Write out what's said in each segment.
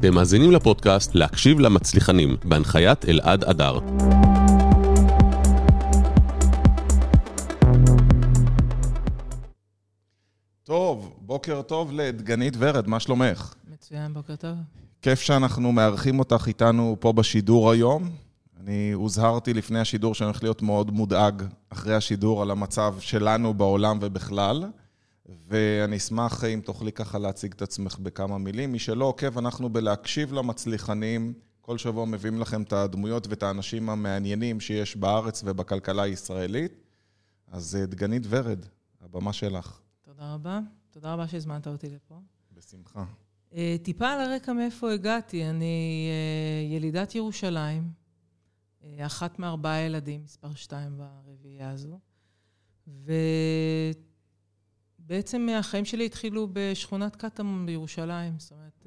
אתם מאזינים לפודקאסט להקשיב למצליחנים, בהנחיית אלעד אדר. טוב, בוקר טוב לדגנית ורד, מה שלומך? מצוין, בוקר טוב. כיף שאנחנו מארחים אותך איתנו פה בשידור היום. אני הוזהרתי לפני השידור שאני הולך להיות מאוד מודאג אחרי השידור על המצב שלנו בעולם ובכלל, ואני אשמח אם תוכלי ככה להציג את עצמך בכמה מילים. מי שלא עוקב, אנחנו בלהקשיב למצליחנים. כל שבוע מביאים לכם את הדמויות ואת האנשים המעניינים שיש בארץ ובכלכלה הישראלית. אז אה, דגנית ורד, הבמה שלך. תודה רבה. תודה רבה שהזמנת אותי לפה. בשמחה. אה, טיפה על הרקע מאיפה הגעתי. אני אה, ילידת ירושלים, אחת מארבעה ילדים, מספר שתיים ברביעייה הזו. ובעצם החיים שלי התחילו בשכונת קטמון בירושלים. זאת אומרת,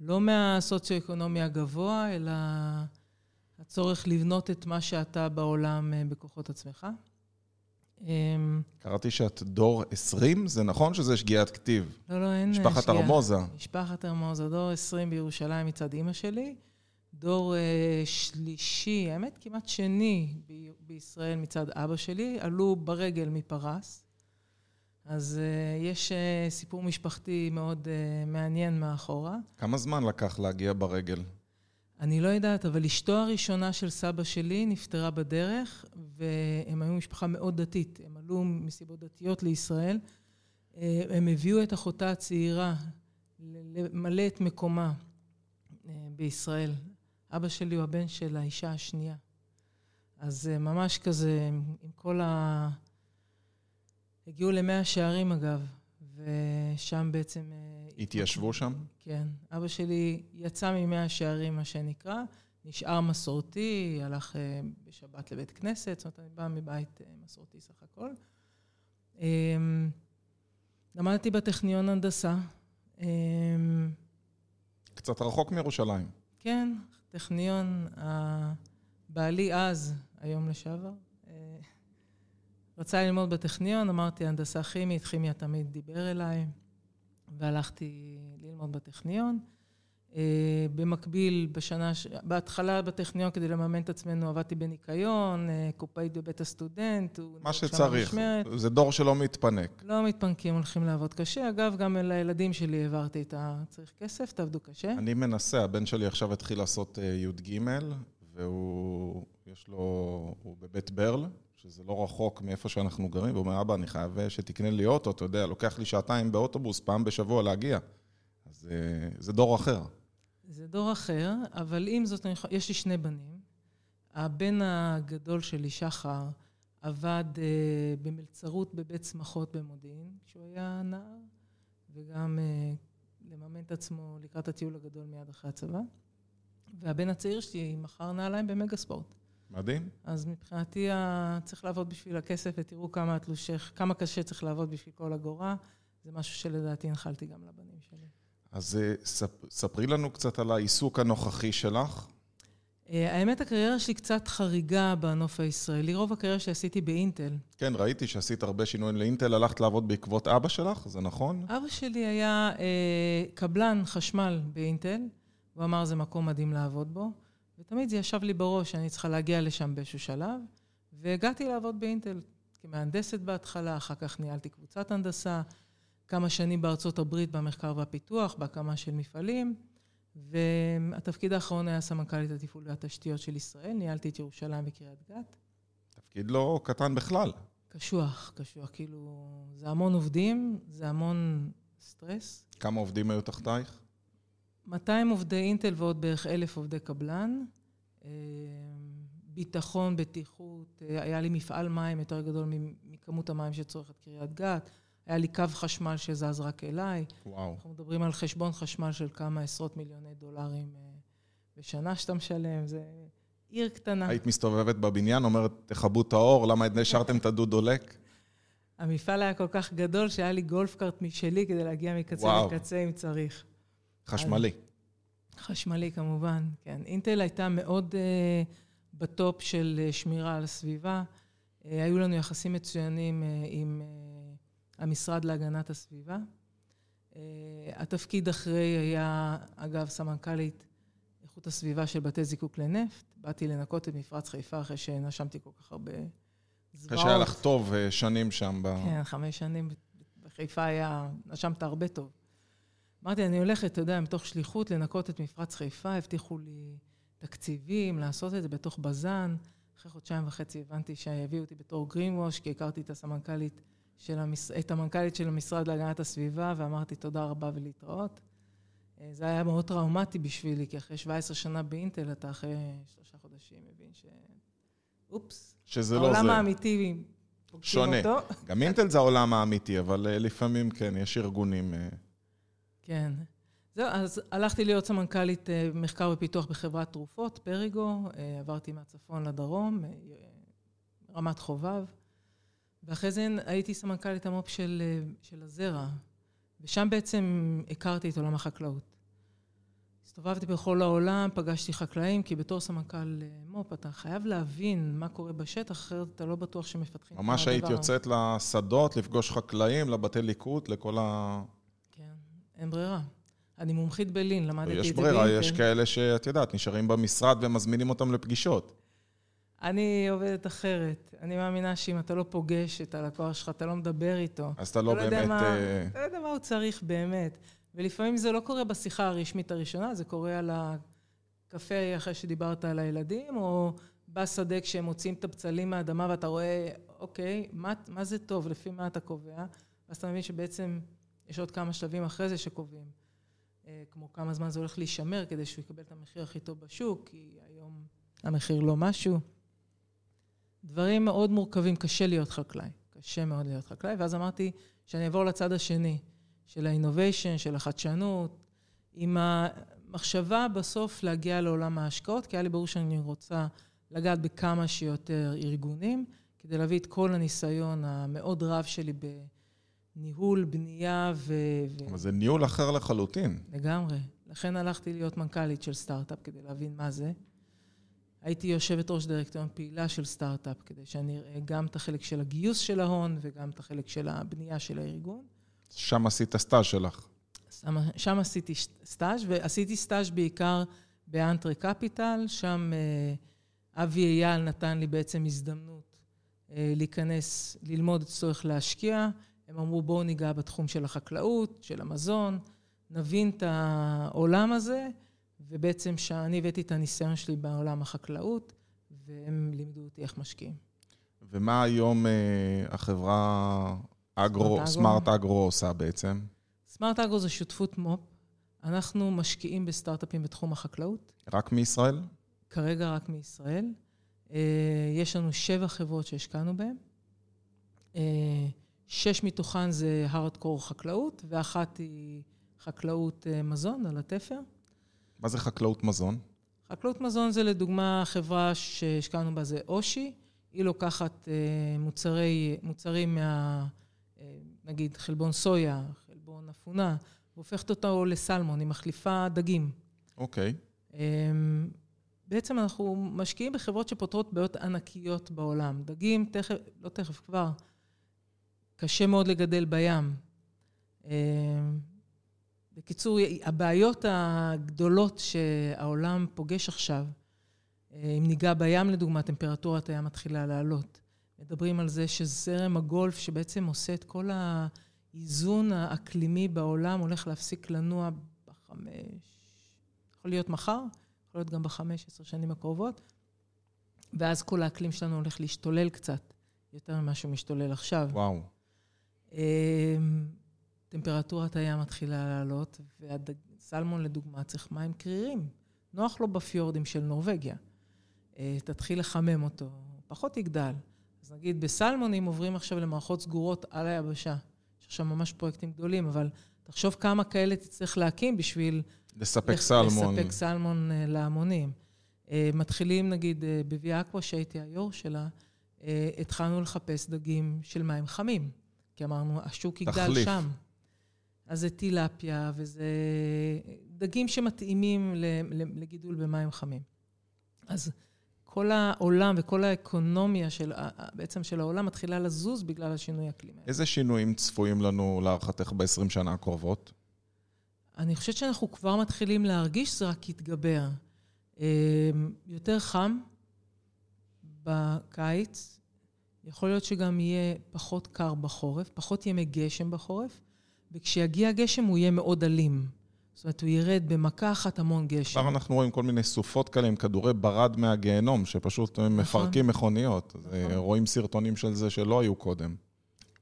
לא מהסוציו-אקונומי הגבוה, אלא הצורך לבנות את מה שאתה בעולם בכוחות עצמך. אמ, קראתי שאת דור 20, זה נכון שזה שגיאת כתיב? לא, לא, אין שגיאה. משפחת ארמוזה. משפחת ארמוזה, דור 20 בירושלים מצד אימא שלי. דור uh, שלישי, האמת כמעט שני ב- בישראל מצד אבא שלי, עלו ברגל מפרס. אז uh, יש uh, סיפור משפחתי מאוד uh, מעניין מאחורה. כמה זמן לקח להגיע ברגל? אני לא יודעת, אבל אשתו הראשונה של סבא שלי נפטרה בדרך, והם היו משפחה מאוד דתית. הם עלו מסיבות דתיות לישראל. אה, הם הביאו את אחותה הצעירה למלא את מקומה אה, בישראל. אבא שלי הוא הבן של האישה השנייה. אז אה, ממש כזה, עם כל ה... הגיעו למאה שערים אגב, ושם בעצם התיישבו שם? כן. אבא שלי יצא ממאה שערים, מה שנקרא, נשאר מסורתי, הלך אה, בשבת לבית כנסת, זאת אומרת, אני באה מבית אה, מסורתי סך הכל. אמ, למדתי בטכניון הנדסה. אמ, קצת רחוק מירושלים. כן, טכניון, בעלי אז, היום לשעבר, אה, רצה ללמוד בטכניון, אמרתי הנדסה כימית, כימיה תמיד דיבר אליי. והלכתי ללמוד בטכניון. אה, במקביל, בשנה, בהתחלה בטכניון, כדי לממן את עצמנו, עבדתי בניקיון, אה, קופאית בבית הסטודנט. מה שצריך, זה דור שלא מתפנק. לא מתפנקים, הולכים לעבוד קשה. אגב, גם לילדים שלי העברתי את ה... צריך כסף, תעבדו קשה. אני מנסה, הבן שלי עכשיו התחיל לעשות אה, י"ג, והוא, יש לו, הוא בבית ברל, שזה לא רחוק מאיפה שאנחנו גרים, והוא אומר, אבא, אני חייב אה, שתקנה לי אוטו, אתה יודע, לוקח לי שעתיים באוטובוס פעם בשבוע להגיע. אז אה, זה דור אחר. זה דור אחר, אבל עם זאת, אני, יש לי שני בנים. הבן הגדול שלי, שחר, עבד אה, במלצרות בבית צמחות במודיעין, כשהוא היה נער, וגם אה, לממן את עצמו לקראת הטיול הגדול מיד אחרי הצבא. והבן הצעיר שלי מכר נעליים במגה ספורט. מדהים. אז מבחינתי צריך לעבוד בשביל הכסף, ותראו כמה התלושך, כמה קשה צריך לעבוד בשביל כל אגורה. זה משהו שלדעתי הנחלתי גם לבנים שלי. אז אה, ספרי לנו קצת על העיסוק הנוכחי שלך. אה, האמת, הקריירה שלי קצת חריגה בנוף הישראלי. רוב הקריירה שלי עשיתי באינטל. כן, ראיתי שעשית הרבה שינויים לאינטל. הלכת לעבוד בעקבות אבא שלך, זה נכון? אבא שלי היה אה, קבלן חשמל באינטל. הוא אמר, זה מקום מדהים לעבוד בו. ותמיד זה ישב לי בראש שאני צריכה להגיע לשם באיזשהו שלב, והגעתי לעבוד באינטל כמהנדסת בהתחלה, אחר כך ניהלתי קבוצת הנדסה, כמה שנים בארצות הברית במחקר והפיתוח, בהקמה של מפעלים, והתפקיד האחרון היה סמנכ"לית התפעול והתשתיות של ישראל, ניהלתי את ירושלים וקריית גת. תפקיד לא קטן בכלל. קשוח, קשוח, כאילו, זה המון עובדים, זה המון סטרס. כמה עובדים היו תחתייך? 200 עובדי אינטל ועוד בערך אלף עובדי קבלן. אה, ביטחון, בטיחות, אה, היה לי מפעל מים יותר גדול מכמות המים שצורכת קריית גת, היה לי קו חשמל שזז רק אליי. וואו. אנחנו מדברים על חשבון חשמל של כמה עשרות מיליוני דולרים אה, בשנה שאתה משלם, זה עיר קטנה. היית מסתובבת בבניין, אומרת, תכבו את האור, למה השארתם את הדוד דולק? המפעל היה כל כך גדול שהיה לי גולף קארט משלי כדי להגיע מקצה וואו. לקצה אם צריך. חשמלי. חשמלי כמובן, כן. אינטל הייתה מאוד uh, בטופ של uh, שמירה על הסביבה. Uh, היו לנו יחסים מצוינים uh, עם uh, המשרד להגנת הסביבה. התפקיד אחרי היה, אגב, סמנכ"לית איכות הסביבה של בתי זיקוק לנפט. באתי לנקות את מפרץ חיפה אחרי שנשמתי כל כך הרבה זוועות. אחרי שהיה לך טוב שנים שם. ב... כן, חמש שנים בחיפה היה, נשמת הרבה טוב. אמרתי, אני הולכת, אתה יודע, מתוך שליחות לנקות את מפרץ חיפה, הבטיחו לי תקציבים, לעשות את זה בתוך בז"ן. אחרי חודשיים וחצי הבנתי שהביאו אותי בתור גרין ווש, כי הכרתי את הסמנכ"לית של המש... את המנכ"לית של המשרד להגנת הסביבה, ואמרתי תודה רבה ולהתראות. אה, זה היה מאוד טראומטי בשבילי, כי אחרי 17 שנה באינטל, אתה אחרי שלושה חודשים מבין ש... אופס. שזה לא זה. העולם האמיתי, שונה. אותו. גם אינטל זה העולם האמיתי, אבל אה, לפעמים כן, יש ארגונים... אה, כן. זהו, אז הלכתי להיות סמנכ"לית מחקר ופיתוח בחברת תרופות, פריגו, עברתי מהצפון לדרום, רמת חובב. ואחרי זה הייתי סמנכ"לית המו"פ של, של הזרע, ושם בעצם הכרתי את עולם החקלאות. הסתובבתי בכל העולם, פגשתי חקלאים, כי בתור סמנכ"ל מו"פ אתה חייב להבין מה קורה בשטח, אחרת אתה לא בטוח שמפתחים את הדבר. ממש היית יוצאת לשדות, לפגוש חקלאים, לבתי ליקוט, לכל ה... כן, אין ברירה. אני מומחית בלין, למדתי את זה באינטל. יש ברירה, יש כאלה שאת יודעת, נשארים במשרד ומזמינים אותם לפגישות. אני עובדת אחרת. אני מאמינה שאם אתה לא פוגש את הלקוח שלך, אתה לא מדבר איתו. אז אתה לא, לא באמת... אה, אתה לא יודע מה הוא צריך באמת. ולפעמים זה לא קורה בשיחה הרשמית הראשונה, זה קורה על הקפה אחרי שדיברת על הילדים, או בשדה כשהם מוציאים את הבצלים מהאדמה ואתה רואה, אוקיי, מה, מה זה טוב, לפי מה אתה קובע? ואז אתה מבין שבעצם יש עוד כמה שלבים אחרי זה שקובעים. אה, כמו כמה זמן זה הולך להישמר כדי שהוא יקבל את המחיר הכי טוב בשוק, כי היום המחיר לא משהו. דברים מאוד מורכבים, קשה להיות חקלאי. קשה מאוד להיות חקלאי, ואז אמרתי שאני אעבור לצד השני, של ה-innovation, של החדשנות, עם המחשבה בסוף להגיע לעולם ההשקעות, כי היה לי ברור שאני רוצה לגעת בכמה שיותר ארגונים, כדי להביא את כל הניסיון המאוד רב שלי בניהול, בנייה ו... אבל זה ניהול אחר לחלוטין. לגמרי. לכן הלכתי להיות מנכ"לית של סטארט-אפ כדי להבין מה זה. הייתי יושבת ראש דירקטוריון פעילה של סטארט-אפ, כדי שאני אראה גם את החלק של הגיוס של ההון וגם את החלק של הבנייה של הארגון. שם עשית סטאז' שלך. שם, שם עשיתי סטאז', ועשיתי סטאז' בעיקר ב-Entrée Capital, שם אה, אבי אייל נתן לי בעצם הזדמנות אה, להיכנס, ללמוד את הצורך להשקיע. הם אמרו, בואו ניגע בתחום של החקלאות, של המזון, נבין את העולם הזה. ובעצם שאני הבאתי את הניסיון שלי בעולם החקלאות, והם לימדו אותי איך משקיעים. ומה היום אה, החברה אגרו, סמארט אגרו עושה בעצם? סמארט אגרו זה שותפות מו"פ. אנחנו משקיעים בסטארט-אפים בתחום החקלאות. רק מישראל? כרגע רק מישראל. אה, יש לנו שבע חברות שהשקענו בהן. שש מתוכן זה הארדקור חקלאות, ואחת היא חקלאות אה, מזון על התפר. מה זה חקלאות מזון? חקלאות מזון זה לדוגמה חברה שהשקענו בה זה אושי, היא לוקחת אה, מוצרי, מוצרים מה... אה, נגיד חלבון סויה, חלבון אפונה, והופכת אותו לסלמון, היא מחליפה דגים. אוקיי. Okay. אמ, בעצם אנחנו משקיעים בחברות שפותרות בעיות ענקיות בעולם. דגים, תכף, לא תכף, כבר, קשה מאוד לגדל בים. אמ, בקיצור, הבעיות הגדולות שהעולם פוגש עכשיו, אה, אם ניגע בים לדוגמה, טמפרטורת הים מתחילה לעלות. מדברים על זה שזרם הגולף, שבעצם עושה את כל האיזון האקלימי בעולם, הולך להפסיק לנוע בחמש, יכול להיות מחר, יכול להיות גם בחמש, עשר שנים הקרובות, ואז כל האקלים שלנו הולך להשתולל קצת, יותר ממה שהוא משתולל עכשיו. וואו. אמ, טמפרטורת הים מתחילה לעלות, והסלמון לדוגמה צריך מים קרירים. נוח לו בפיורדים של נורבגיה. אה, תתחיל לחמם אותו, פחות יגדל. אז נגיד בסלמונים עוברים עכשיו למערכות סגורות על היבשה. יש עכשיו ממש פרויקטים גדולים, אבל תחשוב כמה כאלה תצטרך להקים בשביל... לספק לח... סלמון. לספק סלמון uh, להמונים. Uh, מתחילים נגיד uh, בוויה אקווה, שהייתי היו"ר שלה, התחלנו לחפש דגים של מים חמים. כי אמרנו, השוק יגדל תחליף. שם. אז זה טילפיה, וזה דגים שמתאימים לגידול במים חמים. אז כל העולם וכל האקונומיה של, בעצם של העולם מתחילה לזוז בגלל השינוי האקלימי. איזה שינויים צפויים לנו להערכתך ב-20 שנה הקרובות? אני חושבת שאנחנו כבר מתחילים להרגיש שזה רק יתגבר. יותר חם בקיץ, יכול להיות שגם יהיה פחות קר בחורף, פחות ימי גשם בחורף, וכשיגיע הגשם הוא יהיה מאוד אלים. זאת אומרת, הוא ירד במכה אחת המון גשם. כבר אנחנו רואים כל מיני סופות כאלה עם כדורי ברד מהגיהנום, שפשוט נכון. מפרקים מכוניות. נכון. רואים סרטונים של זה שלא היו קודם.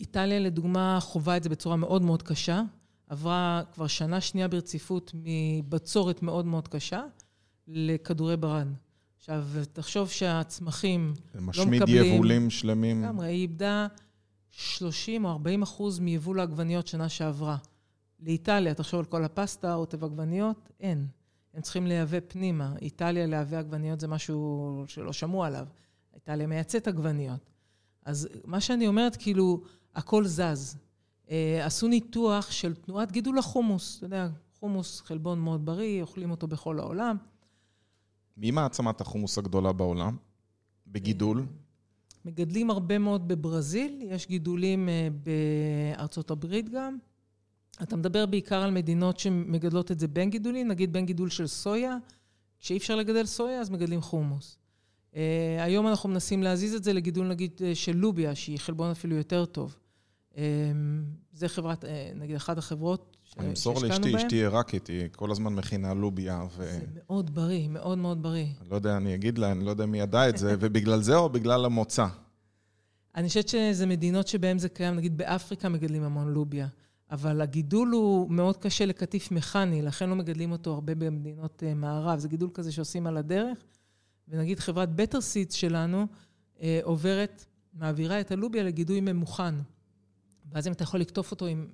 איטליה, לדוגמה, חווה את זה בצורה מאוד מאוד קשה. עברה כבר שנה שנייה ברציפות מבצורת מאוד מאוד קשה לכדורי ברד. עכשיו, תחשוב שהצמחים לא מקבלים... משמיד יבולים שלמים. לגמרי, היא איבדה 30 או 40 אחוז מיבול העגבניות שנה שעברה. לאיטליה, תחשוב על כל הפסטה, רוטב עגבניות, אין. הם צריכים לייבא פנימה. איטליה לייבא עגבניות זה משהו שלא שמעו עליו. איטליה מייצאת עגבניות. אז מה שאני אומרת, כאילו, הכל זז. אה, עשו ניתוח של תנועת גידול החומוס. אתה יודע, חומוס, חלבון מאוד בריא, אוכלים אותו בכל העולם. מי מעצמת החומוס הגדולה בעולם? בגידול? מגדלים הרבה מאוד בברזיל, יש גידולים אה, בארצות הברית גם. אתה מדבר בעיקר על מדינות שמגדלות את זה בין גידולים, נגיד בין גידול של סויה, כשאי אפשר לגדל סויה אז מגדלים חומוס. Uh, היום אנחנו מנסים להזיז את זה לגידול נגיד אה, של לוביה, שהיא חלבון אפילו יותר טוב. Uh, זה חברת, uh, נגיד אחת החברות. אני אמסור לאשתי, אשתי עיראקית, היא כל הזמן מכינה לוביה. ו... זה מאוד בריא, מאוד מאוד בריא. אני לא יודע, אני אגיד לה, אני לא יודע מי ידע את זה, ובגלל זה או בגלל המוצא? אני חושבת שזה מדינות שבהן זה קיים, נגיד באפריקה מגדלים המון לוביה. אבל הגידול הוא מאוד קשה לקטיף מכני, לכן לא מגדלים אותו הרבה במדינות uh, מערב. זה גידול כזה שעושים על הדרך. ונגיד חברת בטר סיטס שלנו uh, עוברת, מעבירה את הלוביה לגידוי ממוכן. ואז אם אתה יכול לקטוף אותו עם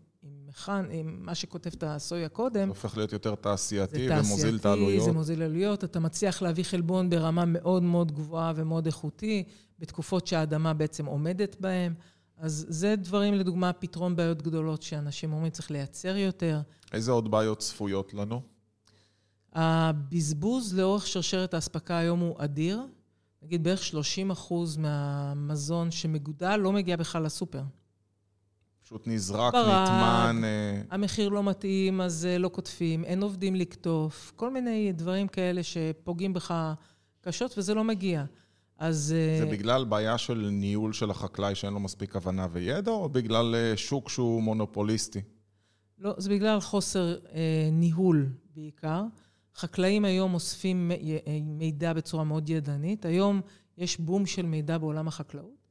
מה שכותב את הסויה קודם... זה הופך להיות יותר תעשייתי ומוזיל את העלויות. זה מוזיל עלויות, אתה מצליח להביא חלבון ברמה מאוד מאוד גבוהה ומאוד איכותי, בתקופות שהאדמה בעצם עומדת בהן. אז זה דברים, לדוגמה, פתרון בעיות גדולות שאנשים אומרים, צריך לייצר יותר. איזה עוד בעיות צפויות לנו? הבזבוז לאורך שרשרת האספקה היום הוא אדיר. נגיד בערך 30 אחוז מהמזון שמגודל לא מגיע בכלל לסופר. פשוט נזרק, ברק, נטמן. אה, המחיר לא מתאים, אז אה, לא קוטפים, אין עובדים לקטוף, כל מיני דברים כאלה שפוגעים בך קשות וזה לא מגיע. אז... זה uh, בגלל בעיה של ניהול של החקלאי שאין לו מספיק הבנה וידע, או בגלל שוק שהוא מונופוליסטי? לא, זה בגלל חוסר אה, ניהול בעיקר. חקלאים היום אוספים מידע בצורה מאוד ידנית. היום יש בום של מידע בעולם החקלאות.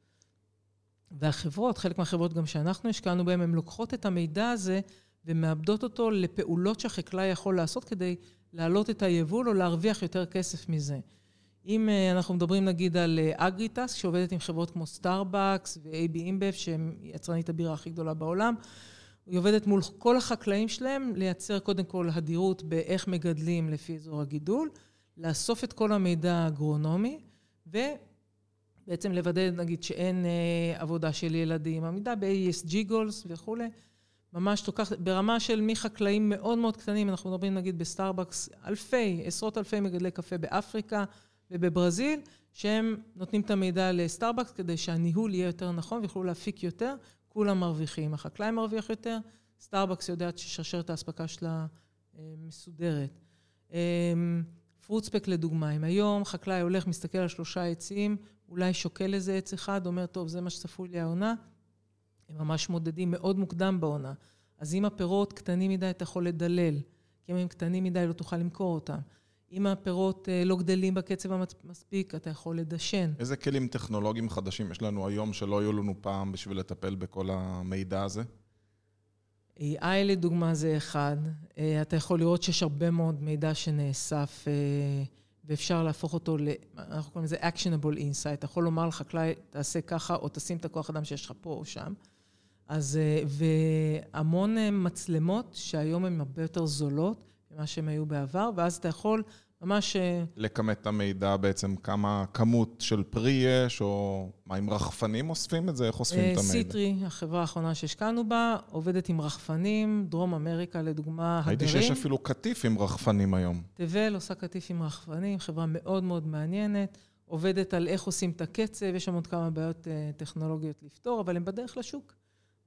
והחברות, חלק מהחברות גם שאנחנו השקענו בהן, הן לוקחות את המידע הזה ומעבדות אותו לפעולות שהחקלאי יכול לעשות כדי להעלות את היבול או להרוויח יותר כסף מזה. אם אה, אנחנו מדברים נגיד על Agritask, אה, שעובדת עם חברות כמו סטארבקס ו-AB InBev, שהם יצרנית הבירה הכי גדולה בעולם, היא עובדת מול כל החקלאים שלהם לייצר קודם כל הדירות באיך מגדלים לפי אזור הגידול, לאסוף את כל המידע האגרונומי, ובעצם לוודא נגיד שאין אה, עבודה של ילדים, עמידה ב-ESG goals וכולי. ממש תוקח, ברמה של מחקלאים מאוד מאוד קטנים, אנחנו מדברים נגיד בסטארבקס, אלפי, עשרות אלפי מגדלי קפה באפריקה, ובברזיל, שהם נותנים את המידע לסטארבקס כדי שהניהול יהיה יותר נכון ויוכלו להפיק יותר, כולם מרוויחים. החקלאי מרוויח יותר, סטארבקס יודעת ששרשרת האספקה שלה אה, מסודרת. פרוטספק לדוגמה, אם היום חקלאי הולך, מסתכל על שלושה עצים, אולי שוקל איזה עץ אחד, אומר, טוב, זה מה שצפוי לי העונה, הם ממש מודדים מאוד מוקדם בעונה. אז אם הפירות קטנים מדי, אתה יכול לדלל, כי אם הם קטנים מדי, לא תוכל למכור אותם. אם הפירות אה, לא גדלים בקצב המספיק, אתה יכול לדשן. איזה כלים טכנולוגיים חדשים יש לנו היום שלא היו לנו פעם בשביל לטפל בכל המידע הזה? AI לדוגמה זה אחד. אה, אתה יכול לראות שיש הרבה מאוד מידע שנאסף אה, ואפשר להפוך אותו ל... אנחנו קוראים לזה actionable insight. אתה יכול לומר לחקלאי, תעשה ככה, או תשים את הכוח אדם שיש לך פה או שם. אז, והמון מצלמות שהיום הן הרבה יותר זולות ממה שהן היו בעבר, ואז אתה יכול ממש... אה, לכמת את המידע בעצם, כמה כמות של פרי יש, או מה, עם רחפנים אוספים את זה? איך אוספים את המידע? סיטרי, החברה האחרונה שהשקענו בה, עובדת עם רחפנים, דרום אמריקה לדוגמה, הדרים. ראיתי שיש אפילו קטיף עם רחפנים היום. תבל עושה קטיף עם רחפנים, חברה מאוד מאוד מעניינת. עובדת על איך עושים את הקצב, יש שם עוד כמה בעיות אה, טכנולוגיות לפתור, אבל הם בדרך לשוק.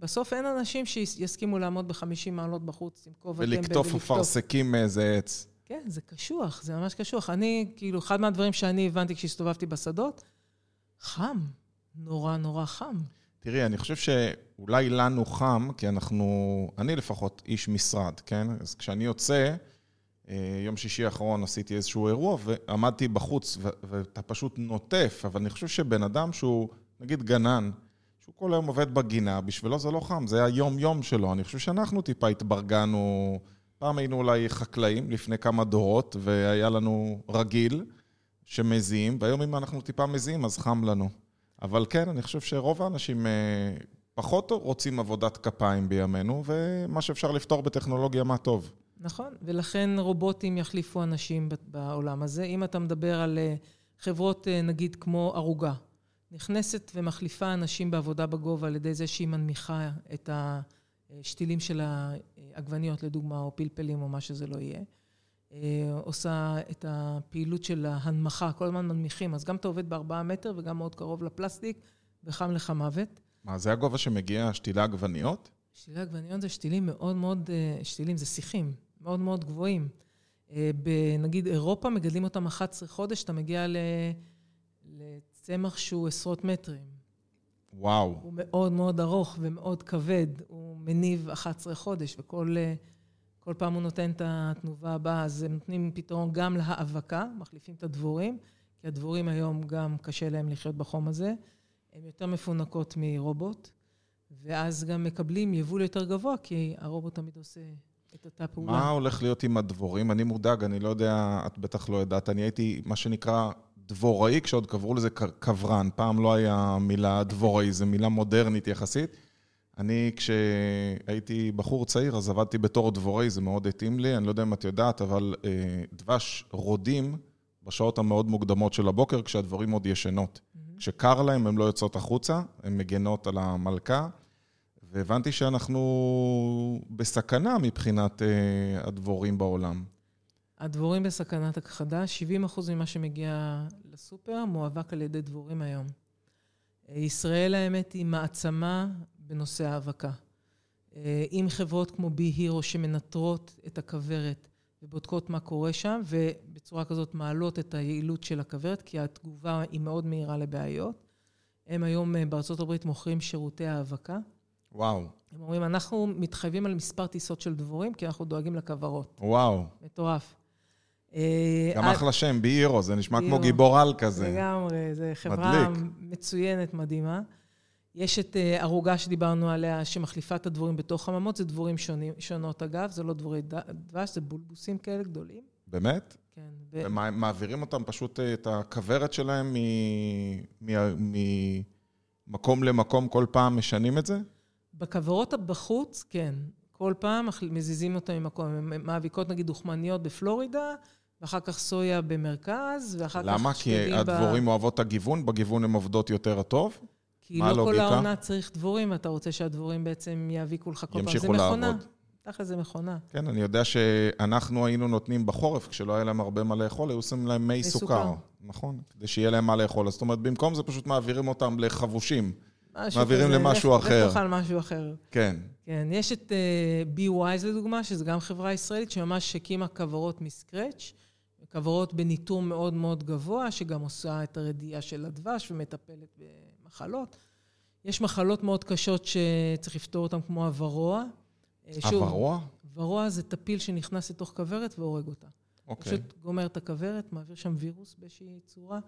בסוף אין אנשים שיסכימו לעמוד ב-50 מעלות בחוץ עם כובע טמבל ולקטוף אפרסקים מאיזה עץ. כן, זה קשוח, זה ממש קשוח. אני, כאילו, אחד מהדברים שאני הבנתי כשהסתובבתי בשדות, חם, נורא נורא חם. תראי, אני חושב שאולי לנו חם, כי אנחנו, אני לפחות איש משרד, כן? אז כשאני יוצא, אה, יום שישי האחרון עשיתי איזשהו אירוע ועמדתי בחוץ ואתה פשוט נוטף, אבל אני חושב שבן אדם שהוא, נגיד גנן, שהוא כל היום עובד בגינה, בשבילו זה לא חם, זה היום-יום שלו. אני חושב שאנחנו טיפה התברגנו, פעם היינו אולי חקלאים לפני כמה דורות, והיה לנו רגיל שמזיעים, והיום אם אנחנו טיפה מזיעים אז חם לנו. אבל כן, אני חושב שרוב האנשים אה, פחות רוצים עבודת כפיים בימינו, ומה שאפשר לפתור בטכנולוגיה, מה טוב. נכון, ולכן רובוטים יחליפו אנשים בעולם הזה. אם אתה מדבר על אה, חברות, אה, נגיד, כמו ערוגה, נכנסת ומחליפה אנשים בעבודה בגובה על ידי זה שהיא מנמיכה את השתילים של העגבניות, לדוגמה, או פלפלים, או מה שזה לא יהיה. עושה את הפעילות של ההנמכה, כל הזמן מנמיכים, אז גם אתה עובד בארבעה מטר וגם מאוד קרוב לפלסטיק, וחם לך מוות. מה, זה הגובה שמגיע שתילי עגבניות? שתילי עגבניות זה שתילים מאוד מאוד, אה, שתילים זה שיחים, מאוד מאוד גבוהים. אה, בנגיד אירופה מגדלים אותם 11 חודש, אתה מגיע לצמח שהוא עשרות מטרים. וואו. הוא מאוד מאוד ארוך ומאוד כבד, הוא מניב 11 חודש, וכל אה, כל פעם הוא נותן את התנובה הבאה, אז הם נותנים פתרון גם להאבקה, מחליפים את הדבורים, כי הדבורים היום גם קשה להם לחיות בחום הזה. הן יותר מפונקות מרובוט, ואז גם מקבלים יבול יותר גבוה, כי הרובוט תמיד עושה את אותה פעולה. מה הולך להיות עם הדבורים? אני מודאג, אני לא יודע, את בטח לא יודעת. אני הייתי, מה שנקרא, דבוראי, כשעוד קבעו לזה קברן. פעם לא היה מילה דבוראי, זו מילה מודרנית יחסית. אני, כשהייתי בחור צעיר, אז עבדתי בתור דבוראי, זה מאוד התאים לי. אני לא יודע אם את יודעת, אבל אה, דבש רודים בשעות המאוד מוקדמות של הבוקר, כשהדבורים עוד ישנות. Mm-hmm. כשקר להם, הן לא יוצאות החוצה, הן מגנות על המלכה. והבנתי שאנחנו בסכנה מבחינת uh, הדבורים בעולם. הדבורים בסכנת הכחדה, 70% ממה שמגיע לסופר מואבק על ידי דבורים היום. ישראל, האמת, היא מעצמה בנושא האבקה. אה, עם חברות כמו בי הירו שמנטרות את הכוורת ובודקות מה קורה שם, ובצורה כזאת מעלות את היעילות של הכוורת, כי התגובה היא מאוד מהירה לבעיות. הם היום אה, בארצות הברית מוכרים שירותי האבקה. וואו. הם אומרים, אנחנו מתחייבים על מספר טיסות של דבורים, כי אנחנו דואגים לכוורות. וואו. מטורף. אה, גם אחלה שם, בי הירו, זה נשמע כמו גיבור על כזה. לגמרי, זו חברה מצוינת, מדהימה. יש את אה, ערוגה שדיברנו עליה, שמחליפה את הדבורים בתוך חממות, זה דבורים שונים, שונות אגב, זה לא דבורי דבש, זה בולבוסים כאלה גדולים. באמת? כן. ו... ומעבירים אותם פשוט אה, את הכוורת שלהם ממקום למקום, כל פעם משנים את זה? בכוורות בחוץ, כן. כל פעם מזיזים אותם ממקום. הן מאביקות נגיד דוכמניות בפלורידה, ואחר כך סויה במרכז, ואחר למה? כך... למה? כי הדבורים ב... אוהבות את הגיוון? בגיוון הן עובדות יותר טוב? כי לא כל העונה צריך דבורים, אתה רוצה שהדבורים בעצם יאביקו לך כל פעם. ימשיכו לעבוד. תכל'ס זה מכונה. כן, אני יודע שאנחנו היינו נותנים בחורף, כשלא היה להם הרבה מה לאכול, היו שמים להם מי סוכר. סוכר. נכון, כדי שיהיה להם מה לאכול. זאת אומרת, במקום זה פשוט מעבירים אותם לחבושים. מעבירים כזה, למשהו אחר. לך תאכל משהו אחר. כן. כן, יש את uh, אה, בי-ווייז לדוגמה, שזו גם חברה ישראלית, שממש הקימה כוורות מסקרץ', כוורות בניטור מאוד מאוד גבוה, שגם עושה את הרדיעה של הדבש ומטפלת מחלות. יש מחלות מאוד קשות שצריך לפתור אותן, כמו הוורוע. הוורוע? ורוע זה טפיל שנכנס לתוך כוורת והורג אותה. אוקיי. פשוט גומר את הכוורת, מעביר שם וירוס באיזושהי צורה.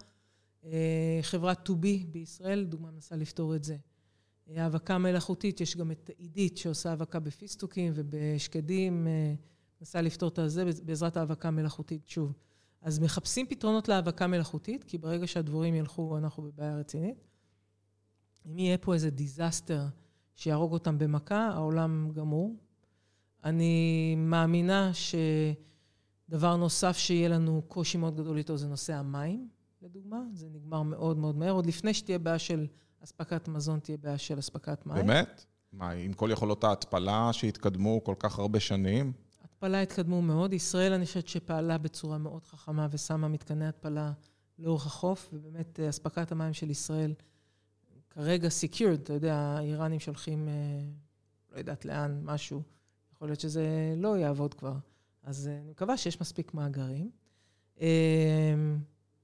אה, חברת 2B בישראל, דוגמה, מנסה לפתור את זה. אה, האבקה מלאכותית, יש גם את עידית שעושה האבקה בפיסטוקים ובשקדים, אה, מנסה לפתור את זה בעזרת האבקה מלאכותית, שוב. אז מחפשים פתרונות להאבקה מלאכותית, כי ברגע שהדבורים ילכו, אנחנו בבעיה רצינית. אם יהיה פה איזה דיזסטר שיהרוג אותם במכה, העולם גמור. אני מאמינה שדבר נוסף שיהיה לנו קושי מאוד גדול איתו זה נושא המים, לדוגמה. זה נגמר מאוד מאוד מהר. עוד לפני שתהיה בעיה של אספקת מזון, תהיה בעיה של אספקת מים. באמת? מה, עם כל יכולות ההתפלה שהתקדמו כל כך הרבה שנים? התפלה התקדמו מאוד. ישראל, אני חושבת שפעלה בצורה מאוד חכמה ושמה מתקני התפלה לאורך החוף, ובאמת אספקת המים של ישראל כרגע secured, אתה יודע, האיראנים שולחים, אה, לא יודעת לאן, משהו. יכול להיות שזה לא יעבוד כבר. אז אה, אני מקווה שיש מספיק מאגרים.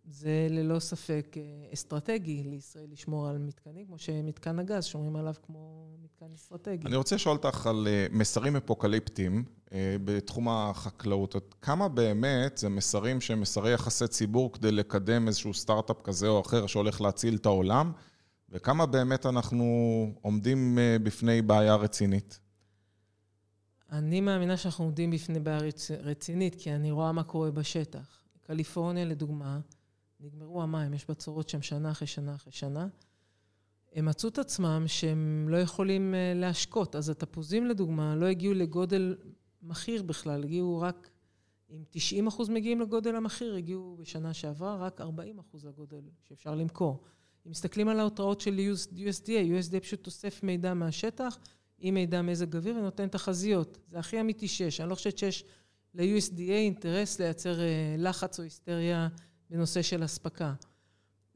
אה, זה ללא ספק אסטרטגי לישראל לשמור על מתקנים, כמו שמתקן הגז, שומרים עליו כמו מתקן אסטרטגי. אני רוצה לשאול אותך על מסרים אפוקליפטיים בתחום החקלאות. כמה באמת זה מסרים שהם מסרי יחסי ציבור כדי לקדם איזשהו סטארט-אפ כזה או אחר שהולך להציל את העולם, וכמה באמת אנחנו עומדים בפני בעיה רצינית? אני מאמינה שאנחנו עומדים בפני בעיה רצינית, כי אני רואה מה קורה בשטח. קליפורניה, לדוגמה, נגמרו המים, יש בצורות שם שנה אחרי שנה אחרי שנה. הם מצאו את עצמם שהם לא יכולים אה, להשקות. אז התפוזים, לדוגמה, לא הגיעו לגודל מכיר בכלל, הגיעו רק, אם 90 אחוז מגיעים לגודל המכיר, הגיעו בשנה שעברה רק 40 אחוז לגודל שאפשר למכור. אם מסתכלים על ההותראות של USDA, USDA פשוט אוסף מידע מהשטח, עם מידע מזג אוויר ונותן תחזיות. זה הכי אמיתי שיש. אני לא חושבת שיש ל-USDA אינטרס לייצר אה, לחץ או היסטריה בנושא של אספקה.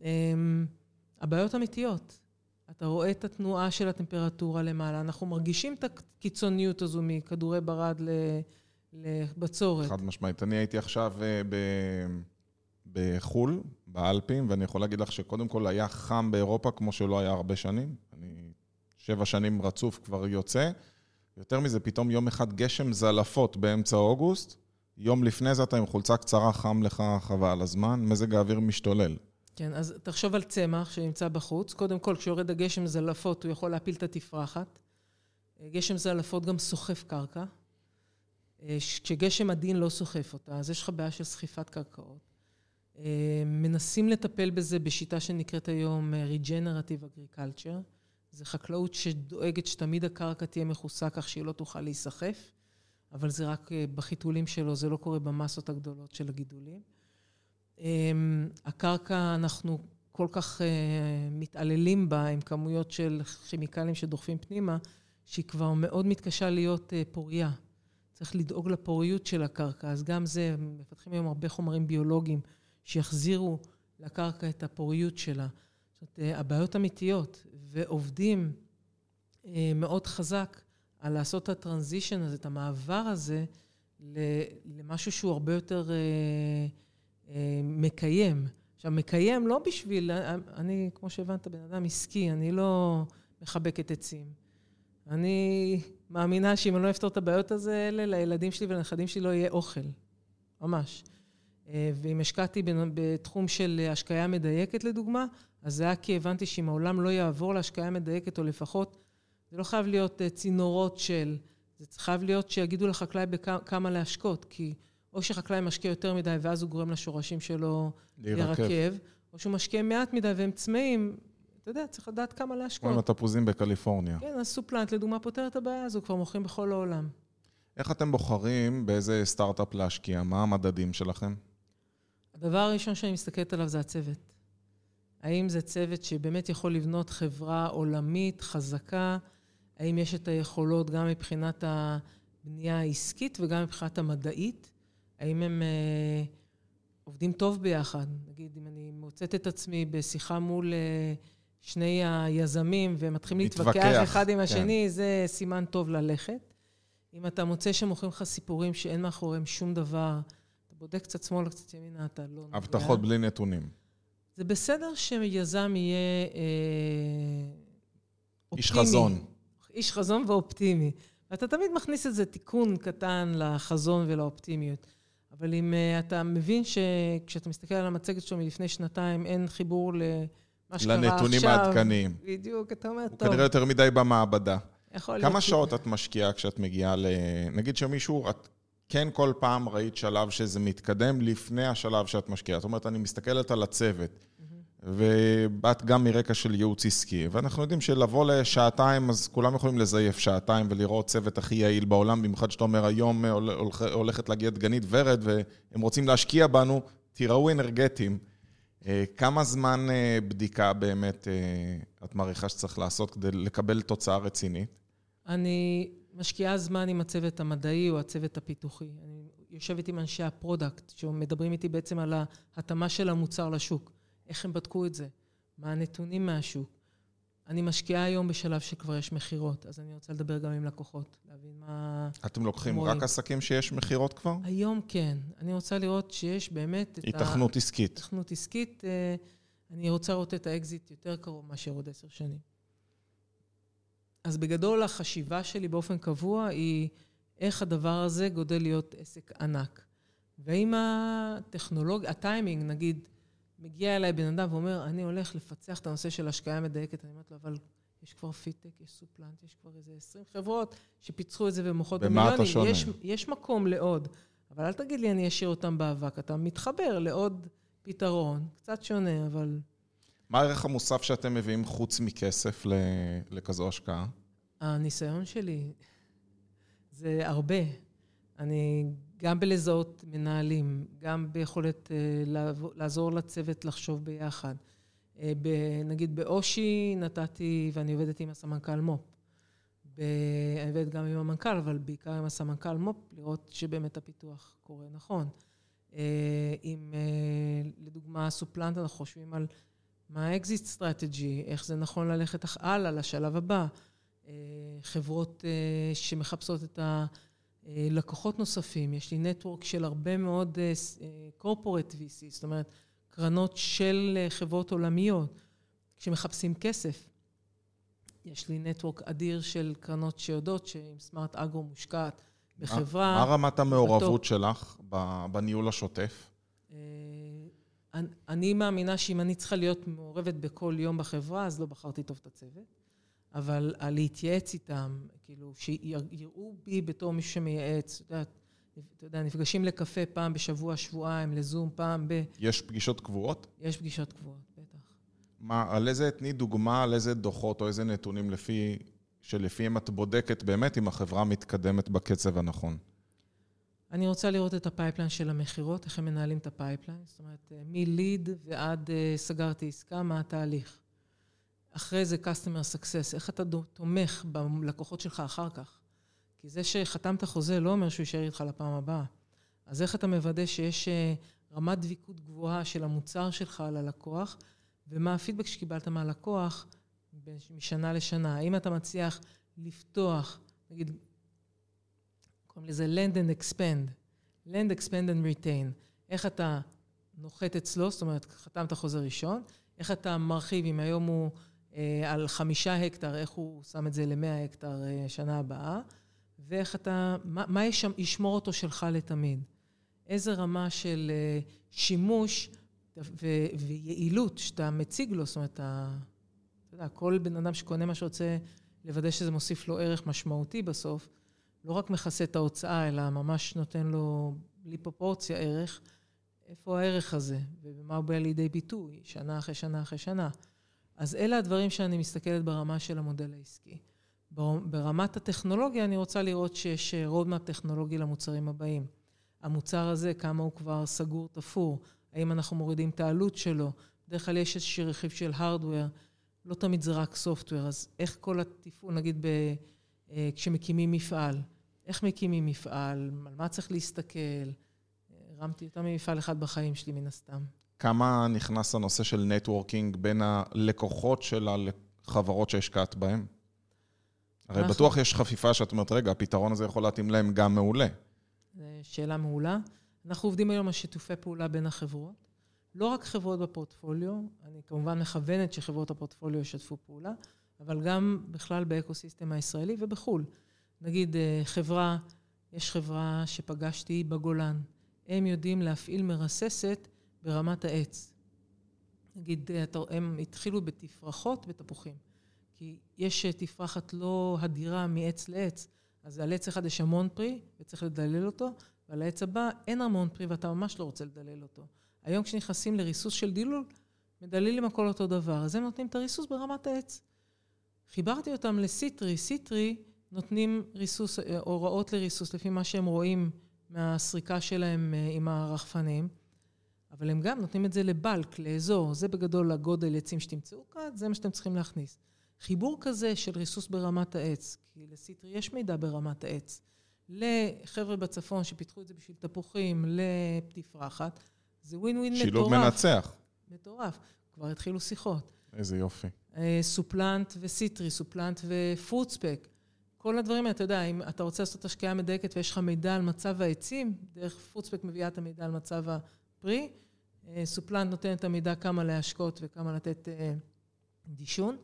אמ, הבעיות אמיתיות. אתה רואה את התנועה של הטמפרטורה למעלה, אנחנו מרגישים את הקיצוניות הזו מכדורי ברד לבצורת. חד משמעית. אני הייתי עכשיו אה, בחו"ל, באלפים, ואני יכול להגיד לך שקודם כל היה חם באירופה כמו שלא היה הרבה שנים. אני שבע שנים רצוף כבר יוצא. יותר מזה, פתאום יום אחד גשם זלפות באמצע אוגוסט, יום לפני זה אתה עם חולצה קצרה, חם לך חבל הזמן, מזג האוויר משתולל. כן, אז תחשוב על צמח שנמצא בחוץ. קודם כל, כשיורד הגשם זלפות, הוא יכול להפיל את התפרחת. גשם זלפות גם סוחף קרקע. כשגשם עדין לא סוחף אותה, אז יש לך בעיה של סחיפת קרקעות. מנסים לטפל בזה בשיטה שנקראת היום Regenerative Agriculture. זה חקלאות שדואגת שתמיד הקרקע תהיה מכוסה כך שהיא לא תוכל להיסחף, אבל זה רק בחיתולים שלו, זה לא קורה במסות הגדולות של הגידולים. אמ, הקרקע, אנחנו כל כך אה, מתעללים בה עם כמויות של כימיקלים שדוחפים פנימה, שהיא כבר מאוד מתקשה להיות אה, פוריה. צריך לדאוג לפוריות של הקרקע, אז גם זה, מפתחים היום הרבה חומרים ביולוגיים שיחזירו לקרקע את הפוריות שלה. זאת אומרת, אה, הבעיות אמיתיות, ועובדים מאוד חזק על לעשות את הטרנזישן הזה, את המעבר הזה, למשהו שהוא הרבה יותר... מקיים. עכשיו, מקיים לא בשביל, אני, כמו שהבנת, בן אדם עסקי, אני לא מחבקת עצים. אני מאמינה שאם אני לא אפתור את הבעיות האלה, לילדים שלי ולנכדים שלי לא יהיה אוכל. ממש. אה, ואם השקעתי בתחום של השקיה מדייקת, לדוגמה, אז זה היה כי הבנתי שאם העולם לא יעבור להשקיה מדייקת, או לפחות, זה לא חייב להיות אה, צינורות של, זה חייב להיות שיגידו לחקלאי בכמה להשקות, כי... או שחקלאי משקיע יותר מדי ואז הוא גורם לשורשים שלו להירקב, או שהוא משקיע מעט מדי והם צמאים, אתה יודע, צריך לדעת כמה להשקות. כמו עם התפוזים בקליפורניה. כן, אז סופלנט, לדוגמה, פותר את הבעיה הזו, כבר מוכרים בכל העולם. איך אתם בוחרים באיזה סטארט-אפ להשקיע? מה המדדים שלכם? הדבר הראשון שאני מסתכלת עליו זה הצוות. האם זה צוות שבאמת יכול לבנות חברה עולמית, חזקה? האם יש את היכולות גם מבחינת הבנייה העסקית וגם מבחינת המדעית? האם הם אה, עובדים טוב ביחד? נגיד, אם אני מוצאת את עצמי בשיחה מול אה, שני היזמים והם מתחילים להתווכח אחד עם כן. השני, כן. זה סימן טוב ללכת. אם אתה מוצא שמוכרים לך סיפורים שאין מאחוריהם שום דבר, אתה בודק קצת שמאלה, קצת ימינה, אתה לא נוגע. הבטחות בלי נתונים. זה בסדר שיזם יהיה אה, אופטימי. איש חזון. איש חזון ואופטימי. ואתה תמיד מכניס איזה תיקון קטן לחזון ולאופטימיות. אבל אם uh, אתה מבין שכשאתה מסתכל על המצגת שלו מלפני שנתיים, אין חיבור למה שקרה עכשיו... לנתונים העדכניים. בדיוק, אתה אומר, הוא טוב. הוא כנראה יותר מדי במעבדה. יכול להיות. כמה שעות את משקיעה כשאת מגיעה ל... נגיד שמישהו, את כן כל פעם ראית שלב שזה מתקדם לפני השלב שאת משקיעה. זאת אומרת, אני מסתכלת על הצוות. ובאת גם מרקע של ייעוץ עסקי, ואנחנו יודעים שלבוא לשעתיים, אז כולם יכולים לזייף שעתיים ולראות צוות הכי יעיל בעולם, במיוחד שאתה אומר, היום הולכת להגיע דגנית ורד, והם רוצים להשקיע בנו, תיראו אנרגטיים. אה, כמה זמן אה, בדיקה באמת אה, את מעריכה שצריך לעשות כדי לקבל תוצאה רצינית? אני משקיעה זמן עם הצוות המדעי או הצוות הפיתוחי. אני יושבת עם אנשי ה product, שמדברים איתי בעצם על ההתאמה של המוצר לשוק. איך הם בדקו את זה? מה הנתונים מהשוק? אני משקיעה היום בשלב שכבר יש מכירות, אז אני רוצה לדבר גם עם לקוחות, להבין מה... אתם לוקחים רואים. רק עסקים שיש מכירות כבר? היום כן. אני רוצה לראות שיש באמת את ה... היתכנות עסקית. היתכנות עסקית. אה, אני רוצה לראות את האקזיט יותר קרוב מאשר עוד עשר שנים. אז בגדול, החשיבה שלי באופן קבוע היא איך הדבר הזה גודל להיות עסק ענק. ואם הטכנולוגיה, הטיימינג, נגיד, מגיע אליי בן אדם ואומר, אני הולך לפצח את הנושא של השקיה מדייקת, אני אומרת לו, אבל יש כבר פיטק, יש סופלנט, יש כבר איזה 20 חברות שפיצחו את זה ומוכרות במה אתה שונה? יש, יש מקום לעוד, אבל אל תגיד לי, אני אשאיר אותם באבק. אתה מתחבר לעוד פתרון, קצת שונה, אבל... מה הערך המוסף שאתם מביאים חוץ מכסף לכזו השקעה? הניסיון שלי זה הרבה. אני גם בלזהות מנהלים, גם ביכולת אה, לעזור לצוות לחשוב ביחד. אה, נגיד באושי נתתי, ואני עובדת עם הסמנכ"ל מו"פ. אני עובדת גם עם המנכ"ל, אבל בעיקר עם הסמנכ"ל מו"פ, לראות שבאמת הפיתוח קורה נכון. אם אה, לדוגמה סופלנט, אנחנו חושבים על מה ה exit strategy, איך זה נכון ללכת הלאה לשלב הבא. חברות שמחפשות את הלקוחות נוספים. יש לי network של הרבה מאוד corporate VC, זאת אומרת, קרנות של אה, חברות עולמיות, כשמחפשים כסף. יש לי network אדיר של קרנות שיודעות שאם סמארט אגרו מושקעת בחברה... מה רמת המעורבות. שלך בניהול השוטף? אה, אני מאמינה שאם אני צריכה להיות מעורבת בכל יום בחברה, אז לא בחרתי טוב את הצוות. אבל להתייעץ איתם, כאילו, שיראו בי בתור מישהו שמייעץ, את יודעת, אתה יודע, נפגשים לקפה פעם בשבוע, שבועיים, לזום פעם ב... יש פגישות קבועות? יש פגישות קבועות, בטח. מה, על איזה, תני דוגמה על איזה דוחות או איזה נתונים לפי, שלפיהם את בודקת באמת אם החברה מתקדמת בקצב הנכון. אני רוצה לראות את ה pipeline של המכירות, איך הם מנהלים את ה pipeline, זאת אומרת, אה, מ lead ועד אה, סגרתי עסקה, מה התהליך. אחרי זה customer success, איך אתה תומך בלקוחות שלך אחר כך. כי זה שחתמת חוזה לא אומר שהוא יישאר איתך לפעם הבאה. אז איך אתה מוודא שיש אה, רמת דביקות גבוהה של המוצר שלך על הלקוח, ומה הפידבק שקיבלת מהלקוח משנה לשנה. האם אתה מצליח לפתוח, נגיד, קוראים לזה Land and Expand. Land, Expand and Retain. איך אתה נוחת אצלו, זאת אומרת, חתמת חוזה ראשון, איך אתה מרחיב, אם היום הוא על חמישה הקטר, איך הוא שם את זה למאה הקטר אה, שנה הבאה, ואיך אתה, מה, מה יש, ישמור אותו שלך לתמיד. איזה רמה של אה, שימוש ו- ויעילות שאתה מציג לו, זאת אומרת, אתה, אתה יודע, כל בן אדם שקונה מה שרוצה לוודא שזה מוסיף לו ערך משמעותי בסוף, לא רק מכסה את ההוצאה, אלא ממש נותן לו, בלי פרופורציה, ערך. איפה הערך הזה, ובמה הוא בא לידי ביטוי, שנה אחרי שנה אחרי שנה. אז אלה הדברים שאני מסתכלת ברמה של המודל העסקי. בר- ברמת הטכנולוגיה, אני רוצה לראות שיש רודמאפ טכנולוגי למוצרים הבאים. המוצר הזה, כמה הוא כבר סגור, תפור, האם אנחנו מורידים את העלות שלו. בדרך כלל יש איזשהו רכיב של הארדוור, לא תמיד זה רק סופטוור, אז איך כל התפעול, נגיד ב, אה, כשמקימים מפעל, איך מקימים מפעל, על מה צריך להסתכל. הרמתי יותר ממפעל אחד בחיים שלי, מן הסתם. כמה נכנס הנושא של נטוורקינג בין הלקוחות של החברות שהשקעת בהן? הרי אנחנו- בטוח יש חפיפה שאת אומרת, רגע, הפתרון הזה יכול להתאים להם גם מעולה. זו שאלה מעולה. אנחנו עובדים היום על שיתופי פעולה בין החברות. לא רק חברות בפורטפוליו, אני כמובן מכוונת שחברות הפורטפוליו ישתפו פעולה, אבל גם בכלל באקוסיסטם הישראלי ובחו"ל. נגיד אה, חברה, יש חברה שפגשתי בגולן. הם יודעים להפעיל מרססת ברמת העץ. נגיד, אה, הם התחילו בתפרחות ותפוחים. כי יש אה, תפרחת לא הדירה מעץ לעץ, אז על עץ אחד יש המון פרי וצריך לדלל אותו, ועל העץ הבא אין המון פרי ואתה ממש לא רוצה לדלל אותו. היום כשנכנסים לריסוס של דילול, מדללים הכל אותו דבר, אז הם נותנים את הריסוס ברמת העץ. חיברתי אותם לסיטרי, סיטרי נותנים ריסוס, אה, הוראות לריסוס לפי מה שהם רואים מהסריקה שלהם עם הרחפנים, אבל הם גם נותנים את זה לבלק, לאזור, זה בגדול הגודל עצים שתמצאו כאן, זה מה שאתם צריכים להכניס. חיבור כזה של ריסוס ברמת העץ, כי לסיטרי יש מידע ברמת העץ, לחבר'ה בצפון שפיתחו את זה בשביל תפוחים, לתפרחת, זה ווין ווין מטורף. שילוב מנצח. מטורף. כבר התחילו שיחות. איזה יופי. סופלנט וסיטרי, סופלנט ופרוטספק. כל הדברים האלה, אתה יודע, אם אתה רוצה לעשות השקעה מדייקת ויש לך מידע על מצב העצים, דרך פרוטספק מביאה את המידע על מצב הפרי, סופלנט נותן את המידע כמה להשקות וכמה לתת דישון,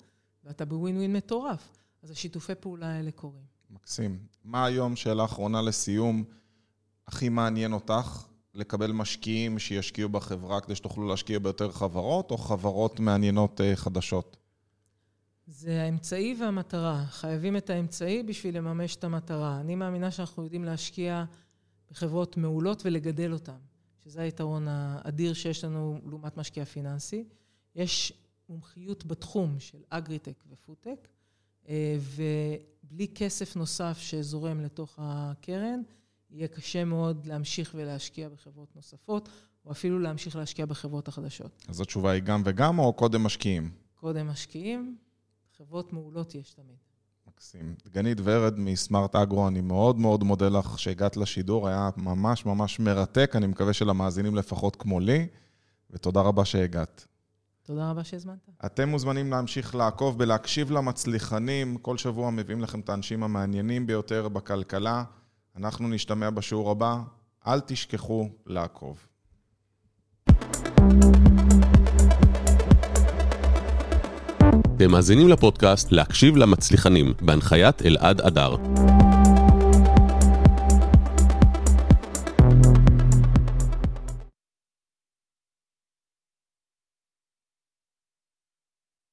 ואתה בווין ווין מטורף. אז השיתופי פעולה האלה קורים. מקסים. מה היום, שאלה אחרונה לסיום, הכי מעניין אותך לקבל משקיעים שישקיעו בחברה כדי שתוכלו להשקיע ביותר חברות, או חברות מעניינות אה, חדשות? זה האמצעי והמטרה. חייבים את האמצעי בשביל לממש את המטרה. אני מאמינה שאנחנו יודעים להשקיע בחברות מעולות ולגדל אותן, שזה היתרון האדיר שיש לנו לעומת משקיע פיננסי. יש מומחיות בתחום של אגריטק ופודטק, אה, ובלי כסף נוסף שזורם לתוך הקרן, יהיה קשה מאוד להמשיך ולהשקיע בחברות נוספות, או אפילו להמשיך להשקיע בחברות החדשות. אז התשובה היא גם וגם, או קודם משקיעים? קודם משקיעים, חברות מעולות יש תמיד. מקסים. דגנית ורד מסמארט אגרו, אני מאוד מאוד מודה לך שהגעת לשידור, היה ממש ממש מרתק, אני מקווה שלמאזינים לפחות כמו לי, ותודה רבה שהגעת. תודה רבה שהזמנת. אתם מוזמנים להמשיך לעקוב ולהקשיב למצליחנים. כל שבוע מביאים לכם את האנשים המעניינים ביותר בכלכלה. אנחנו נשתמע בשיעור הבא. אל תשכחו לעקוב. אתם מאזינים לפודקאסט להקשיב למצליחנים, בהנחיית אלעד אדר.